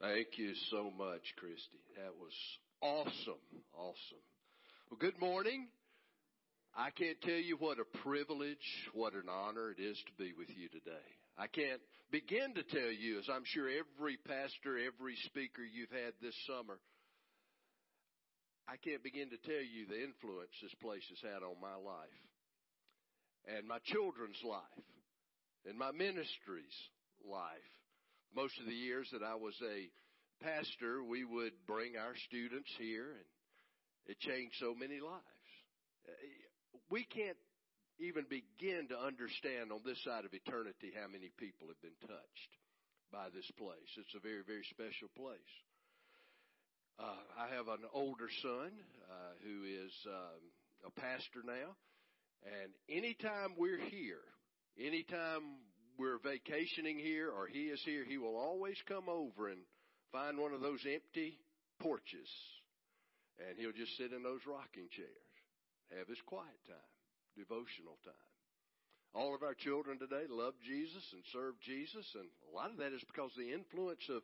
Thank you so much, Christy. That was awesome. Awesome. Well, good morning. I can't tell you what a privilege, what an honor it is to be with you today. I can't begin to tell you, as I'm sure every pastor, every speaker you've had this summer, I can't begin to tell you the influence this place has had on my life and my children's life and my ministry's life most of the years that I was a pastor, we would bring our students here and it changed so many lives. We can't even begin to understand on this side of eternity how many people have been touched by this place. It's a very, very special place. Uh, I have an older son uh, who is um, a pastor now, and anytime we're here, anytime we're vacationing here or he is here, he will always come over and find one of those empty porches and he'll just sit in those rocking chairs, have his quiet time, devotional time. All of our children today love Jesus and serve Jesus, and a lot of that is because of the influence of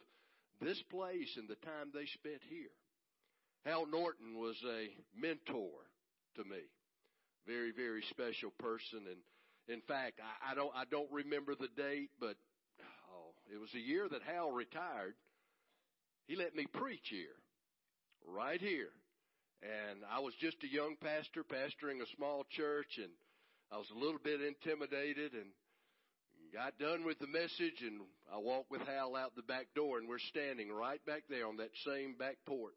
this place and the time they spent here. Hal Norton was a mentor to me. Very, very special person, and in fact, I, I don't I don't remember the date, but oh, it was a year that Hal retired. He let me preach here, right here, and I was just a young pastor pastoring a small church, and I was a little bit intimidated and got done with the message and I walked with Hal out the back door and we're standing right back there on that same back porch.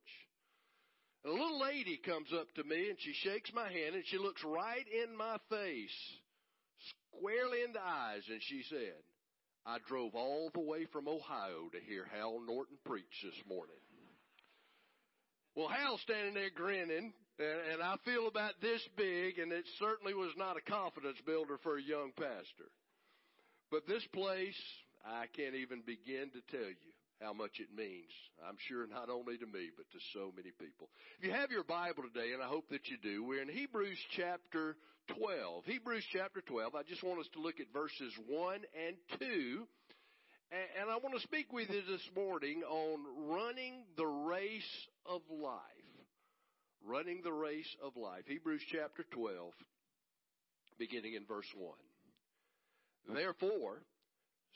And a little lady comes up to me and she shakes my hand and she looks right in my face squarely in the eyes and she said, I drove all the way from Ohio to hear Hal Norton preach this morning. Well, Hal's standing there grinning, and, I feel about this big, and it certainly was not a confidence builder for a young pastor. But this place, I can't even begin to tell you how much it means. I'm sure not only to me, but to so many people. If you have your Bible today, and I hope that you do, we're in Hebrews chapter 12. Hebrews chapter 12. I just want us to look at verses 1 and 2. And I want to speak with you this morning on running the race of life. Running the race of life. Hebrews chapter 12, beginning in verse 1. Therefore,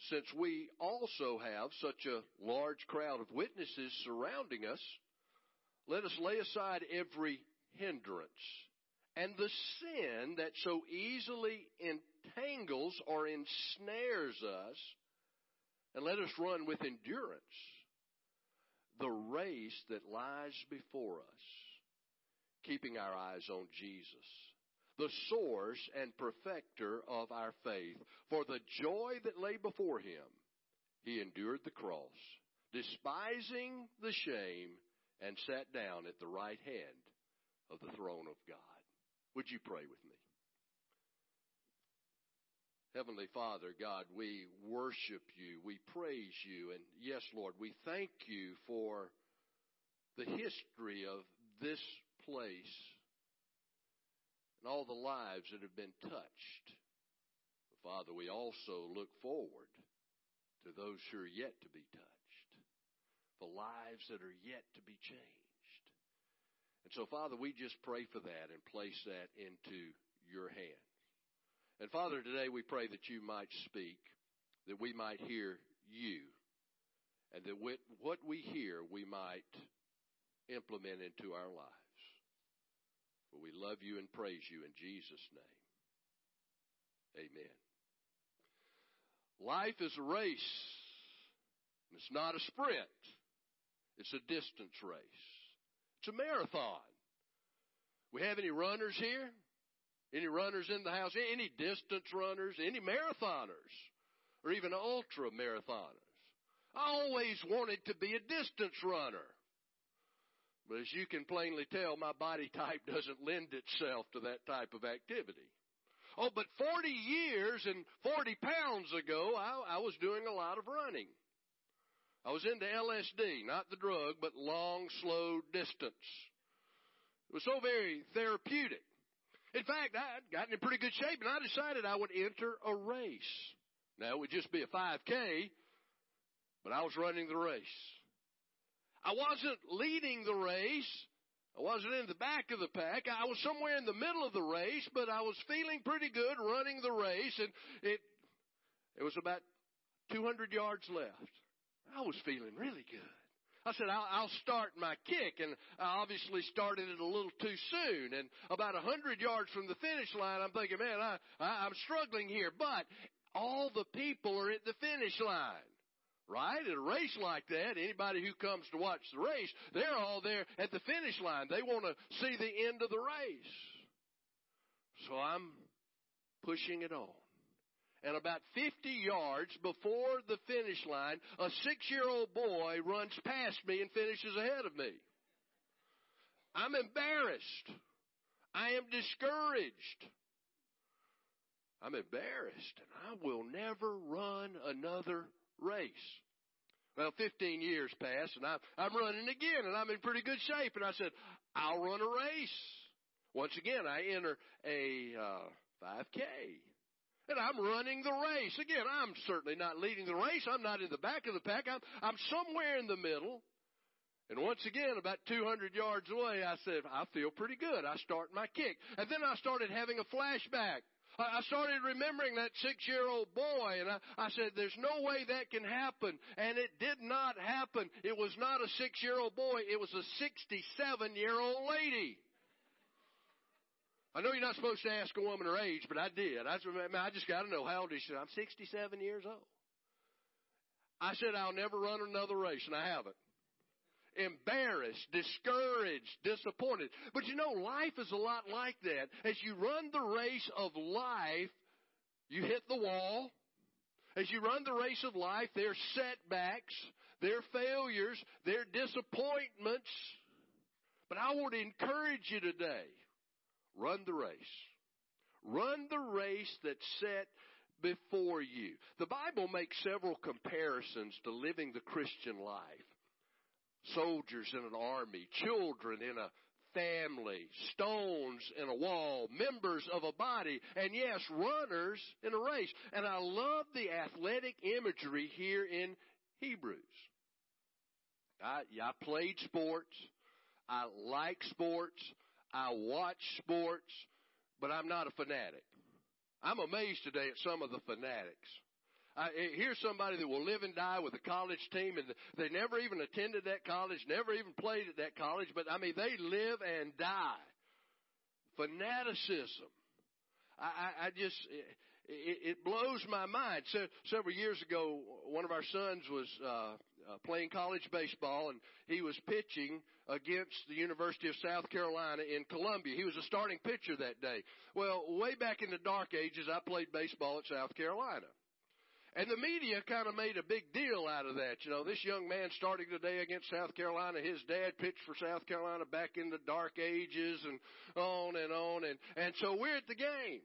since we also have such a large crowd of witnesses surrounding us, let us lay aside every hindrance and the sin that so easily entangles or ensnares us, and let us run with endurance the race that lies before us, keeping our eyes on Jesus the source and perfecter of our faith. For the joy that lay before him, he endured the cross, despising the shame, and sat down at the right hand of the throne of God. Would you pray with me? Heavenly Father, God, we worship you, we praise you, and yes, Lord, we thank you for the history of this place and all the lives that have been touched. Father, we also look forward to those who are yet to be touched, the lives that are yet to be changed. And so, Father, we just pray for that and place that into your hands. And Father, today we pray that you might speak, that we might hear you, and that what we hear we might implement into our lives. For we love you and praise you in Jesus' name. Amen. Life is a race. It's not a sprint. It's a distance race. It's a marathon. We have any runners here? Any runners in the house? Any distance runners? Any marathoners? Or even ultra marathoners? I always wanted to be a distance runner. But as you can plainly tell, my body type doesn't lend itself to that type of activity. Oh, but 40 years and 40 pounds ago, I, I was doing a lot of running. I was into LSD, not the drug, but long, slow distance. It was so very therapeutic. In fact, I had gotten in pretty good shape and I decided I would enter a race. Now it would just be a 5K, but I was running the race. I wasn't leading the race. I wasn't in the back of the pack. I was somewhere in the middle of the race, but I was feeling pretty good running the race, and it it was about 200 yards left. I was feeling really good. I said, I'll, start my kick, and I obviously started it a little too soon. And about a hundred yards from the finish line, I'm thinking, man, I, I, I'm struggling here. But all the people are at the finish line. Right? At a race like that, anybody who comes to watch the race, they're all there at the finish line. They want to see the end of the race. So I'm pushing it on. And about 50 yards before the finish line, a six year old boy runs past me and finishes ahead of me. I'm embarrassed. I am discouraged. I'm embarrassed and I will never run another race. Well, 15 years pass and I'm, I'm running again and I'm in pretty good shape. And I said, I'll run a race. Once again, I enter a uh, 5K. And I'm running the race. Again, I'm certainly not leading the race. I'm not in the back of the pack. I'm, I'm somewhere in the middle. And once again, about 200 yards away, I said, I feel pretty good. I start my kick. And then I started having a flashback. I started remembering that six year old boy, and I, I said, There's no way that can happen. And it did not happen. It was not a six year old boy, it was a 67 year old lady. I know you're not supposed to ask a woman her age, but I did. I, I just got to know how old is she. I'm 67 years old. I said, I'll never run another race, and I haven't embarrassed, discouraged, disappointed. But you know, life is a lot like that. As you run the race of life, you hit the wall. As you run the race of life, there are setbacks, there are failures, there are disappointments. But I want to encourage you today run the race. Run the race that's set before you. The Bible makes several comparisons to living the Christian life soldiers in an army, children in a family, stones in a wall, members of a body, and yes, runners in a race. And I love the athletic imagery here in Hebrews. I, I played sports. I like sports. I watch sports, but I'm not a fanatic. I'm amazed today at some of the fanatics. I, here's somebody that will live and die with a college team, and they never even attended that college, never even played at that college, but I mean, they live and die. Fanaticism. I, I, I just, it, it blows my mind. So, several years ago, one of our sons was uh, uh, playing college baseball, and he was pitching against the University of South Carolina in Columbia. He was a starting pitcher that day. Well, way back in the dark ages, I played baseball at South Carolina. And the media kind of made a big deal out of that. You know, this young man starting today against South Carolina, his dad pitched for South Carolina back in the dark ages and on and on. And, and so we're at the game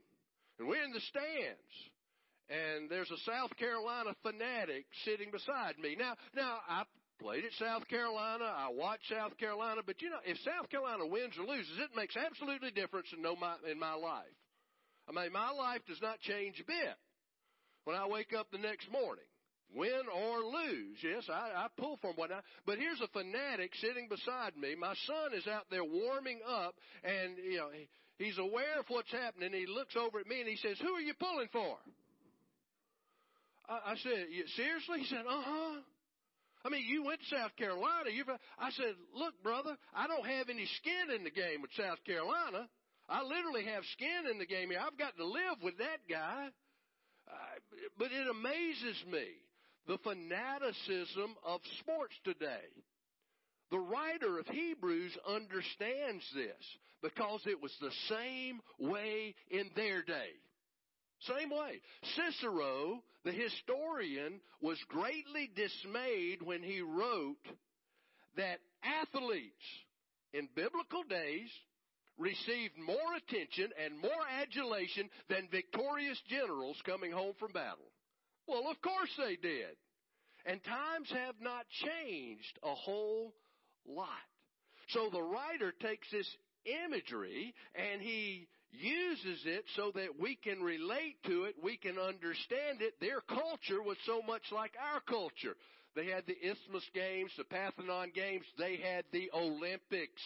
and we're in the stands and there's a South Carolina fanatic sitting beside me. Now, now I played at South Carolina. I watched South Carolina, but you know, if South Carolina wins or loses, it makes absolutely difference in, no my, in my life. I mean, my life does not change a bit when I wake up the next morning. Win or lose. Yes, I, I pull for him whatnot. But here's a fanatic sitting beside me. My son is out there warming up and, you know, he, he's aware of what's happening. He looks over at me and he says, who are you pulling for? I, I said, seriously? He said, uh-huh. I mean, you went to South Carolina. You've, I said, look, brother, I don't have any skin in the game with South Carolina. I literally have skin in the game here. I've got to live with that guy uh, but it amazes me the fanaticism of sports today. The writer of Hebrews understands this because it was the same way in their day. Same way. Cicero, the historian, was greatly dismayed when he wrote that athletes in biblical days received more attention and more adulation than victorious generals coming home from battle. Well, of course they did. And times have not changed a whole lot. So the writer takes this imagery and he uses it so that we can relate to it, we can understand it. Their culture was so much like our culture. They had the Isthmus Games, the Parthenon Games. They had the Olympics.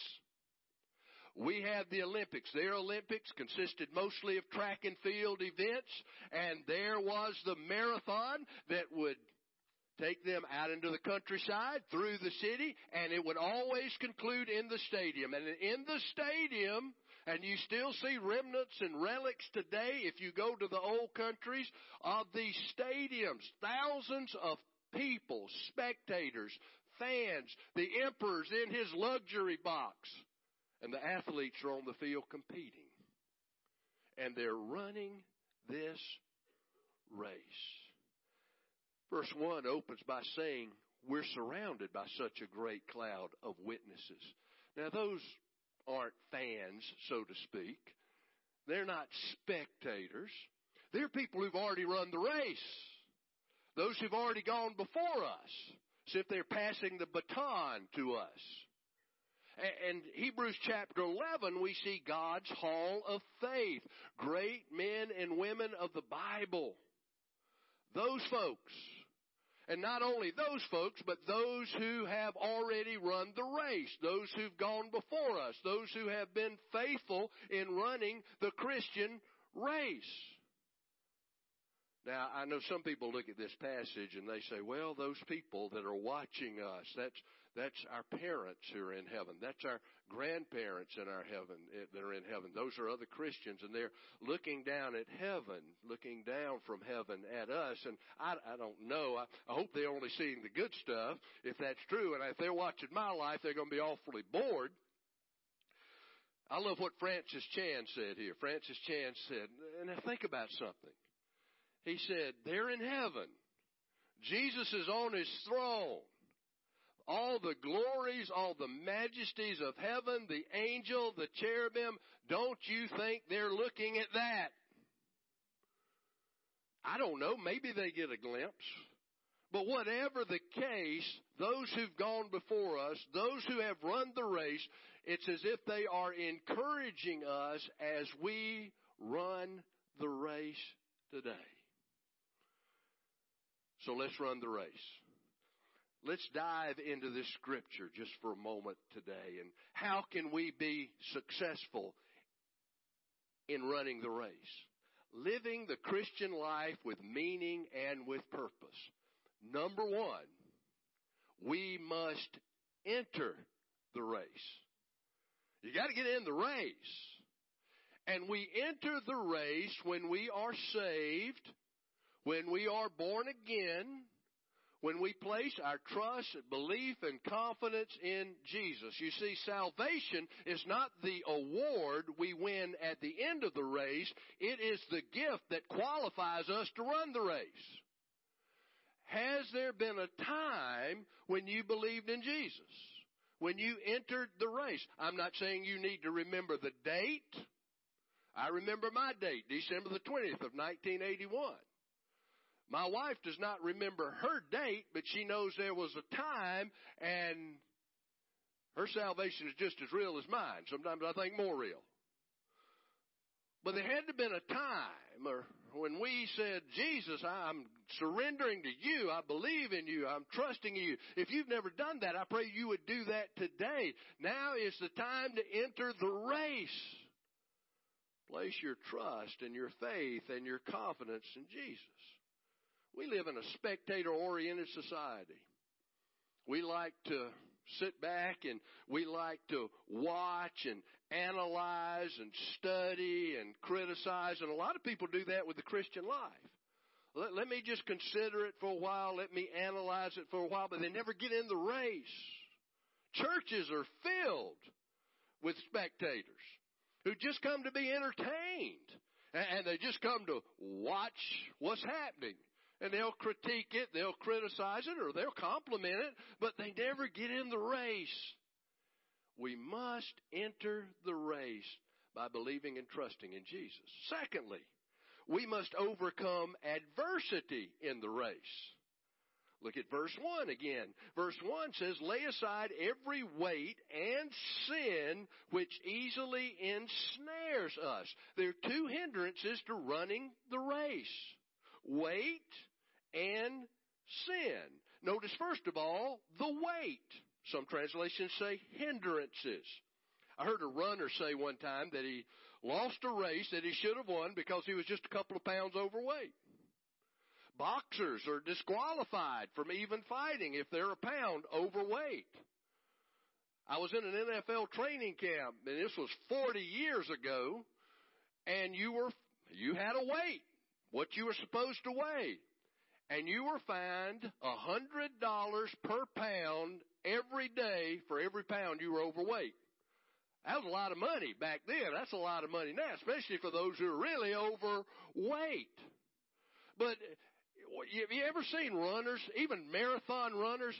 We had the Olympics. Their Olympics consisted mostly of track and field events, and there was the marathon that would take them out into the countryside, through the city, and it would always conclude in the stadium. And in the stadium, and you still see remnants and relics today if you go to the old countries of these stadiums. Thousands of people, spectators, fans, the emperor's in his luxury box. And the athletes are on the field competing. And they're running this race. Verse 1 opens by saying, We're surrounded by such a great cloud of witnesses. Now, those aren't fans, so to speak. They're not spectators. They're people who've already run the race. Those who've already gone before us. As if they're passing the baton to us. And Hebrews chapter 11, we see God's hall of faith. Great men and women of the Bible. Those folks. And not only those folks, but those who have already run the race. Those who've gone before us. Those who have been faithful in running the Christian race. Now, I know some people look at this passage and they say, well, those people that are watching us, that's, that's our parents who are in heaven. That's our grandparents in our heaven eh, that are in heaven. Those are other Christians and they're looking down at heaven, looking down from heaven at us. And I, I don't know. I, I hope they're only seeing the good stuff if that's true. And if they're watching my life, they're going to be awfully bored. I love what Francis Chan said here. Francis Chan said, and now think about something. He said, they're in heaven. Jesus is on his throne. All the glories, all the majesties of heaven, the angel, the cherubim, don't you think they're looking at that? I don't know, maybe they get a glimpse. But whatever the case, those who've gone before us, those who have run the race, it's as if they are encouraging us as we run the race today. So let's run the race. Let's dive into this scripture just for a moment today. And how can we be successful in running the race? Living the Christian life with meaning and with purpose. Number one, we must enter the race. You gotta get in the race. And we enter the race when we are saved when we are born again, when we place our trust, belief, and confidence in Jesus. You see, salvation is not the award we win at the end of the race. It is the gift that qualifies us to run the race. Has there been a time when you believed in Jesus? When you entered the race? I'm not saying you need to remember the date. I remember my date, December the 20th of 1981. My wife does not remember her date, but she knows there was a time and her salvation is just as real as mine. Sometimes I think more real. But there had to have been a time or when we said, Jesus, I'm surrendering to you. I believe in you. I'm trusting you. If you've never done that, I pray you would do that today. Now is the time to enter the race. Place your trust and your faith and your confidence in Jesus. We live in a spectator oriented society. We like to sit back and we like to watch and analyze and study and criticize. And a lot of people do that with the Christian life. Let, let, me just consider it for a while. Let me analyze it for a while, but they never get in the race. Churches are filled with spectators who just come to be entertained and they just come to watch what's happening and they'll critique it, they'll criticize it, or they'll compliment it, but they never get in the race. We must enter the race by believing and trusting in Jesus. Secondly, we must overcome adversity in the race. Look at verse 1 again. Verse 1 says, Lay aside every weight and sin which easily ensnares us. There are two hindrances to running the race weight and sin. Notice first of all, the weight. Some translations say hindrances. I heard a runner say one time that he lost a race that he should have won because he was just a couple of pounds overweight. Boxers are disqualified from even fighting if they're a pound overweight. I was in an NFL training camp, and this was 40 years ago, and you were you had a weight, what you were supposed to weigh, and you were fined a hundred dollars per pound every day for every pound you were overweight. That was a lot of money back then. That's a lot of money now, especially for those who are really overweight. But have you ever seen runners, even marathon runners?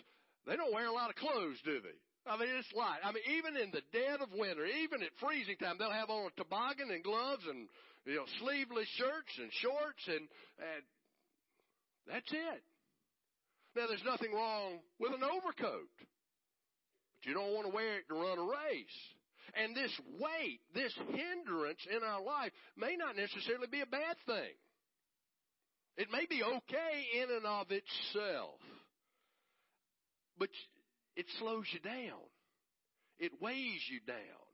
They don't wear a lot of clothes, do they? I mean, it's light. I mean, even in the dead of winter, even at freezing time, they'll have on a toboggan and gloves and you know sleeveless shirts and shorts and, and that's it. Now, there's nothing wrong with an overcoat, but you don't want to wear it to run a race. And this weight, this hindrance in our life may not necessarily be a bad thing. It may be okay in and of itself, but it slows you down. It weighs you down.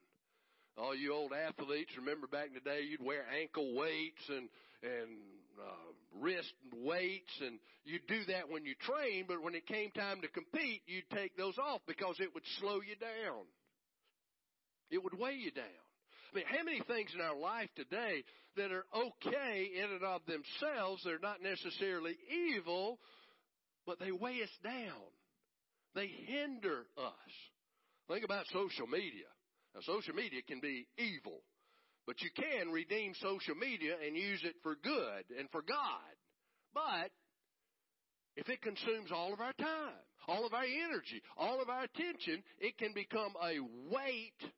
All you old athletes remember back in the day you'd wear ankle weights and and uh, wrist weights and you'd do that when you train, but when it came time to compete, you'd take those off because it would slow you down. It would weigh you down. I mean, how many things in our life today that are okay in and of themselves, they're not necessarily evil, but they weigh us down. They hinder us. Think about social media. Now, social media can be evil, but you can redeem social media and use it for good and for God. But if it consumes all of our time, all of our energy, all of our attention, it can become a weight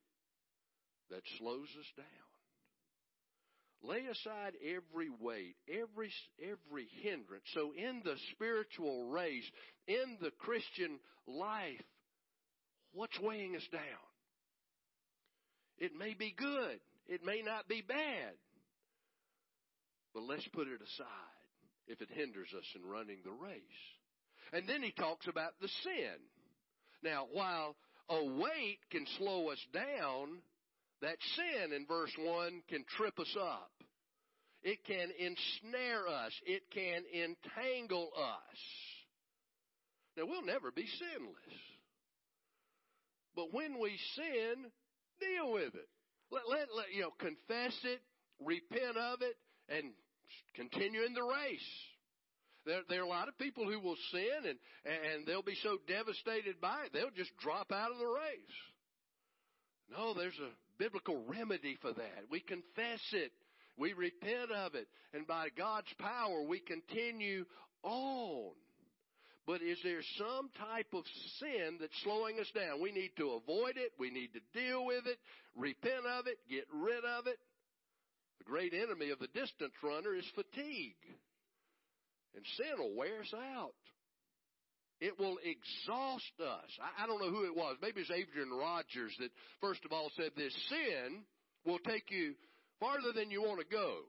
that slows us down. Lay aside every weight, every, every hindrance. So in the spiritual race, in the Christian life, what's weighing us down? It may be good. It may not be bad. But let's put it aside if it hinders us in running the race. And then he talks about the sin. Now, while a weight can slow us down, that sin in verse 1 can trip us up. It can ensnare us. It can entangle us. Now, we'll never be sinless. But when we sin, deal with it. Let, let, let, you know, confess it, repent of it, and continue in the race. There, there are a lot of people who will sin and, and they'll be so devastated by it, they'll just drop out of the race. No, there's a biblical remedy for that. We confess it. We repent of it. And by God's power, we continue on. But is there some type of sin that's slowing us down? We need to avoid it. We need to deal with it, repent of it, get rid of it. The great enemy of the distance runner is fatigue. And sin will wear us out. It will exhaust us. I, I don't know who it was. Maybe it's Adrian Rogers that first of all said this sin will take you farther than you want to go,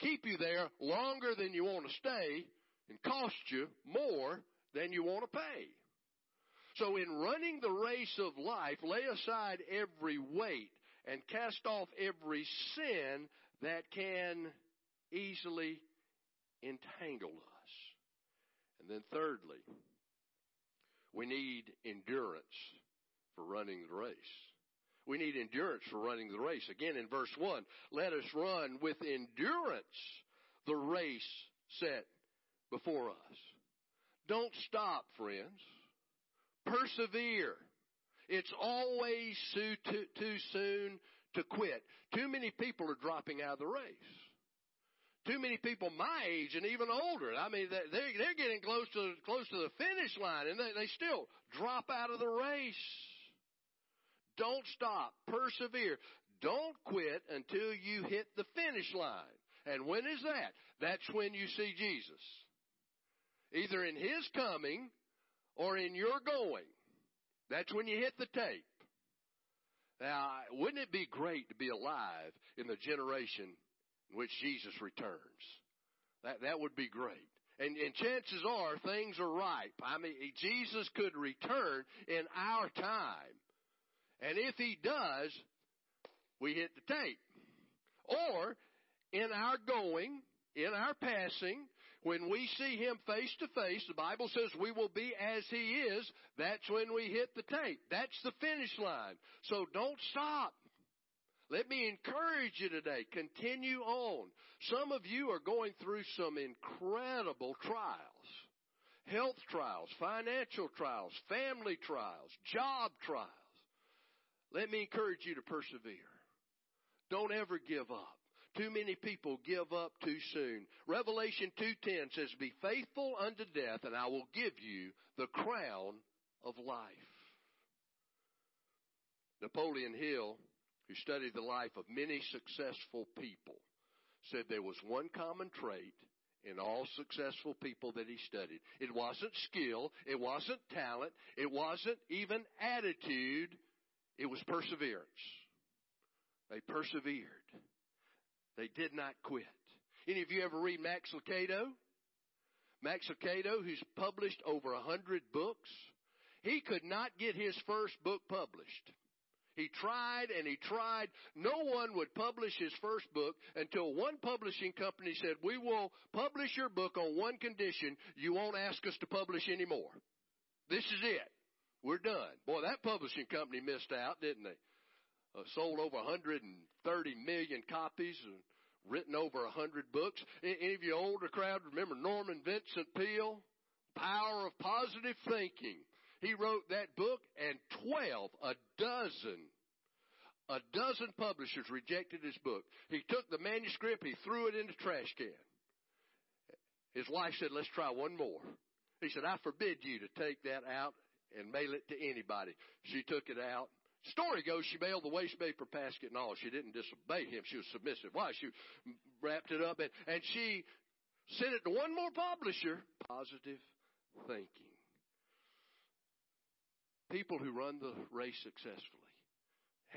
keep you there longer than you want to stay, and cost you more than you want to pay. So in running the race of life, lay aside every weight and cast off every sin that can easily entangle us. And then thirdly, we need endurance for running the race. We need endurance for running the race. Again, in verse 1, let us run with endurance the race set before us. Don't stop, friends. Persevere. It's always too, too, too soon to quit. Too many people are dropping out of the race. Too many people my age and even older. I mean, they're, they're getting close to, close to the finish line and they, they still drop out of the race. Don't stop. Persevere. Don't quit until you hit the finish line. And when is that? That's when you see Jesus. Either in His coming or in your going. That's when you hit the tape. Now, wouldn't it be great to be alive in the generation in which Jesus returns? That, that would be great. And, and chances are things are ripe. I mean, Jesus could return in our time. And if he does, we hit the tape. Or in our going, in our passing, when we see him face to face, the Bible says we will be as he is. That's when we hit the tape. That's the finish line. So don't stop. Let me encourage you today. Continue on. Some of you are going through some incredible trials. Health trials, financial trials, family trials, job trials. Let me encourage you to persevere. Don't ever give up. Too many people give up too soon. Revelation 2:10 says, "Be faithful unto death, and I will give you the crown of life." Napoleon Hill, who studied the life of many successful people, said there was one common trait in all successful people that he studied. It wasn't skill, it wasn't talent, it wasn't even attitude, it was perseverance. They persevered. They did not quit. Any of you ever read Max Lucado? Max Lucado, who's published over a hundred books, he could not get his first book published. He tried and he tried. No one would publish his first book until one publishing company said, we will publish your book on one condition. You won't ask us to publish anymore. This is it. We're done. Boy, that publishing company missed out, didn't they? Uh, sold over 130 million copies and written over 100 books. Any of you older crowd remember Norman Vincent Peale? Power of Positive Thinking. He wrote that book and 12, a dozen, a dozen publishers rejected his book. He took the manuscript, he threw it in the trash can. His wife said, let's try one more. He said, I forbid you to take that out and mail it to anybody. She took it out Story goes she mailed the waste paper basket and all. She didn't disobey him. She was submissive. Why? She wrapped it up and, and she sent it to one more publisher. Positive thinking. People who run the race successfully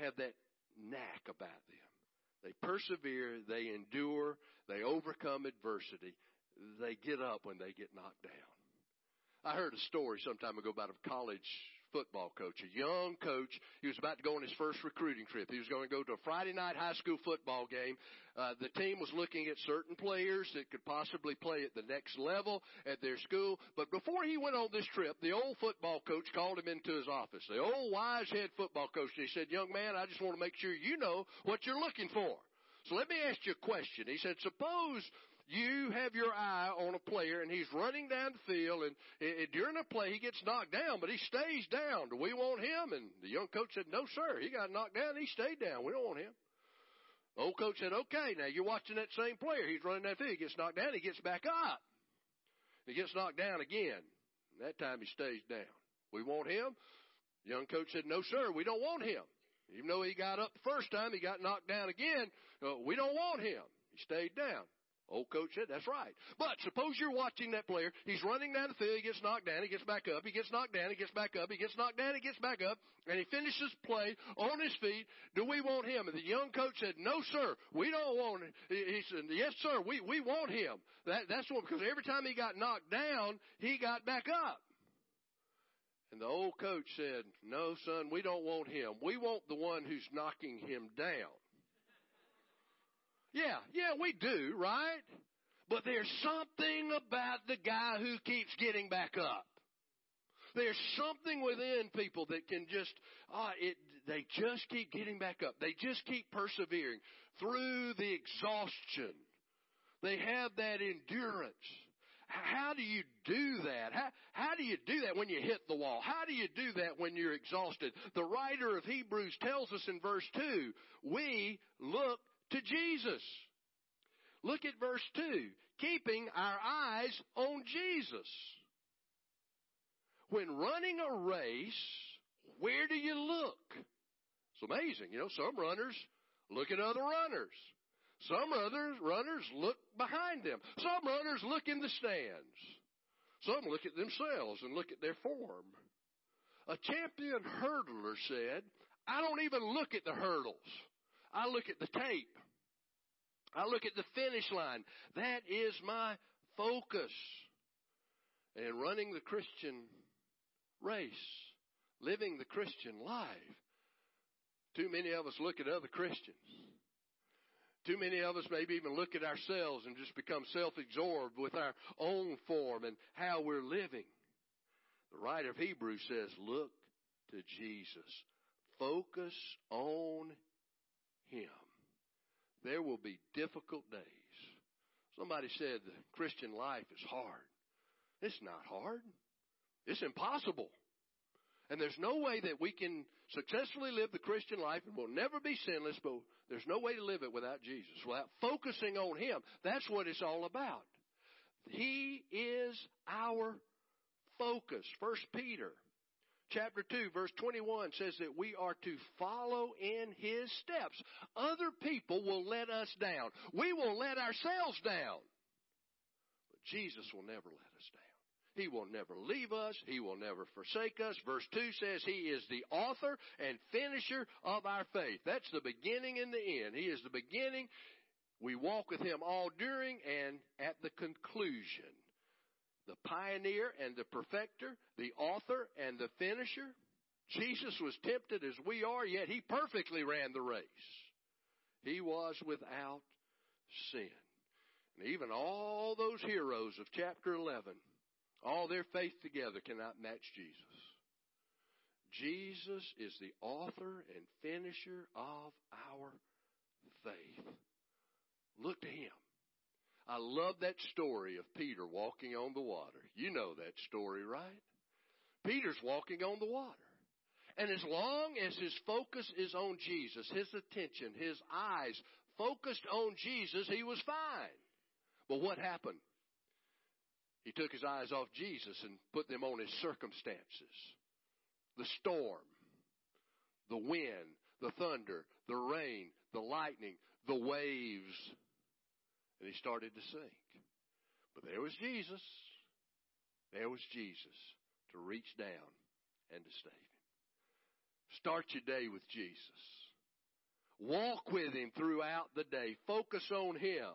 have that knack about them. They persevere, they endure, they overcome adversity, they get up when they get knocked down. I heard a story some time ago about a college football coach, a young coach. He was about to go on his first recruiting trip. He was going to go to a Friday night high school football game. Uh, the team was looking at certain players that could possibly play at the next level at their school. But before he went on this trip, the old football coach called him into his office. The old wise head football coach, and he said, young man, I just want to make sure you know what you're looking for. So let me ask you a question. He said, suppose you have your eye on a player and he's running down the field and, and during a play he gets knocked down, but he stays down. Do we want him? And the young coach said, no sir, he got knocked down. He stayed down. We don't want him. old coach said, okay, now you're watching that same player. He's running down the field. He gets knocked down. He gets back up. He gets knocked down again. And that time he stays down. We want him. The young coach said, no sir, we don't want him. Even though he got up the first time, he got knocked down again. Uh, we don't want him. He stayed down. Old coach said, that's right. But suppose you're watching that player. He's running down the field. He gets knocked down. He gets back up. He gets knocked down. He gets back up. He gets knocked down. He gets back up. And he finishes play on his feet. Do we want him? And the young coach said, no, sir. We don't want him. He said, yes, sir. We, we want him. That, that's what, because every time he got knocked down, he got back up. And the old coach said, no, son, we don't want him. We want the one who's knocking him down. Yeah, yeah, we do, right? But there's something about the guy who keeps getting back up. There's something within people that can just, ah, it, they just keep getting back up. They just keep persevering through the exhaustion. They have that endurance. How do you do that? How, how do you do that when you hit the wall? How do you do that when you're exhausted? The writer of Hebrews tells us in verse 2, we look to Jesus. Look at verse 2. Keeping our eyes on Jesus. When running a race, where do you look? It's amazing. You know, some runners look at other runners. Some other runners look behind them. Some runners look in the stands. Some look at themselves and look at their form. A champion hurdler said, I don't even look at the hurdles. I look at the tape. I look at the finish line. That is my focus. and running the Christian race, living the Christian life, too many of us look at other Christians. Too many of us maybe even look at ourselves and just become self-absorbed with our own form and how we're living. The writer of Hebrews says, look to Jesus. Focus on Him. There will be difficult days. Somebody said the Christian life is hard. It's not hard. It's impossible. And there's no way that we can successfully live the Christian life and we'll never be sinless, but there's no way to live it without Jesus, without focusing on Him. That's what it's all about. He is our focus. First Peter chapter 2 verse 21 says that we are to follow in His steps. Other people will let us down. We will let ourselves down. But Jesus will never let us down. He will never leave us. He will never forsake us. Verse 2 says He is the author and finisher of our faith. That's the beginning and the end. He is the beginning. We walk with Him all during and at the conclusion. The pioneer and the perfecter, the author and the finisher. Jesus was tempted as we are, yet He perfectly ran the race. He was without sin. And even all those heroes of chapter 11 all their faith together cannot match Jesus. Jesus is the author and finisher of our faith. Look to Him. I love that story of Peter walking on the water. You know that story, right? Peter's walking on the water. And as long as his focus is on Jesus, his attention, his eyes focused on Jesus, he was fine. But what happened? He took his eyes off Jesus and put them on his circumstances. The storm, the wind, the thunder, the rain, the lightning, the waves. And he started to sink. But there was Jesus. There was Jesus to reach down and to save him. Start your day with Jesus. Walk with him throughout the day. Focus on him.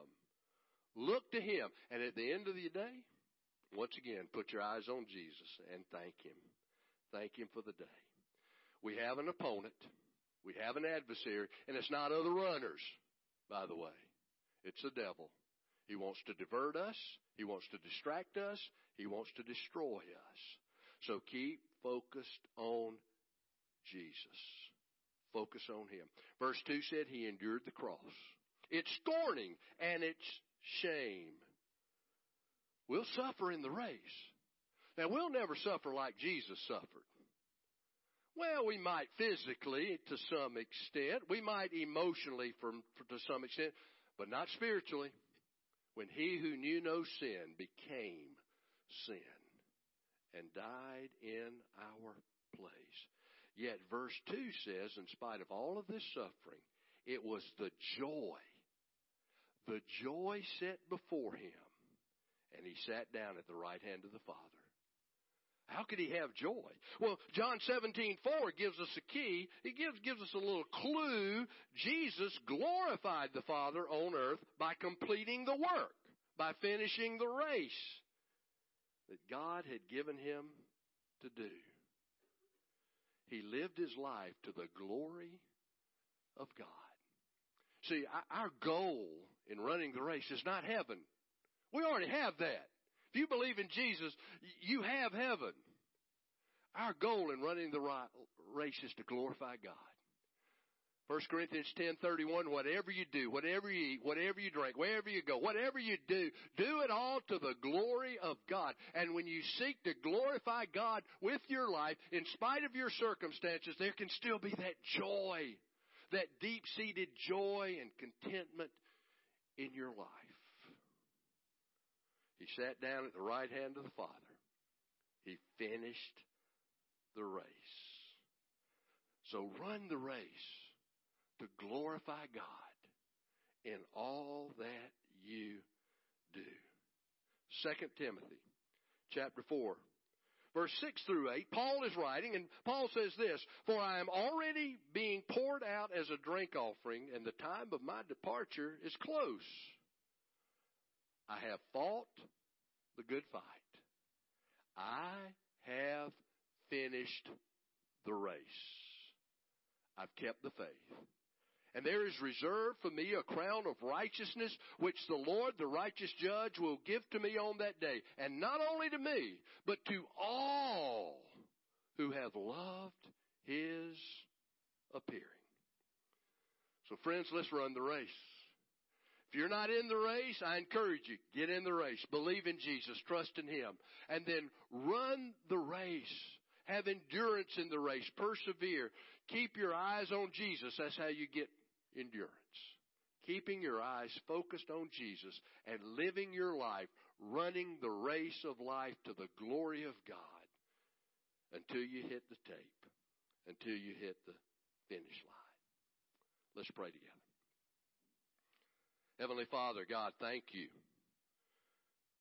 Look to him. And at the end of the day, once again, put your eyes on Jesus and thank Him. Thank Him for the day. We have an opponent. We have an adversary, and it's not other runners, by the way. It's the devil. He wants to divert us. He wants to distract us. He wants to destroy us. So keep focused on Jesus. Focus on Him. Verse 2 said He endured the cross. It's scorning and it's shame. We'll suffer in the race. Now, we'll never suffer like Jesus suffered. Well, we might physically to some extent. We might emotionally from, to some extent, but not spiritually. When he who knew no sin became sin and died in our place. Yet verse 2 says, in spite of all of this suffering, it was the joy, the joy set before him and he sat down at the right hand of the Father. How could he have joy? Well, John 17, 4 gives us a key. He gives, gives us a little clue. Jesus glorified the Father on earth by completing the work, by finishing the race that God had given him to do. He lived his life to the glory of God. See, our goal in running the race is not heaven. We already have that. If you believe in Jesus, you have heaven. Our goal in running the right race is to glorify God. 1 Corinthians 10:31 whatever you do whatever you eat whatever you drink wherever you go whatever you do do it all to the glory of God and when you seek to glorify God with your life in spite of your circumstances there can still be that joy that deep-seated joy and contentment in your life he sat down at the right hand of the Father. He finished the race. So run the race to glorify God in all that you do. 2 Timothy chapter 4 verse 6 through 8, Paul is writing, and Paul says this, For I am already being poured out as a drink offering, and the time of my departure is close. I have fought the good fight. I have finished the race. I've kept the faith. And there is reserved for me a crown of righteousness, which the Lord, the righteous judge, will give to me on that day. And not only to me, but to all who have loved his appearing. So friends, let's run the race. If you're not in the race, I encourage you, get in the race. Believe in Jesus. Trust in Him. And then run the race. Have endurance in the race. Persevere. Keep your eyes on Jesus. That's how you get endurance. Keeping your eyes focused on Jesus and living your life, running the race of life to the glory of God until you hit the tape, until you hit the finish line. Let's pray together. Heavenly Father, God, thank you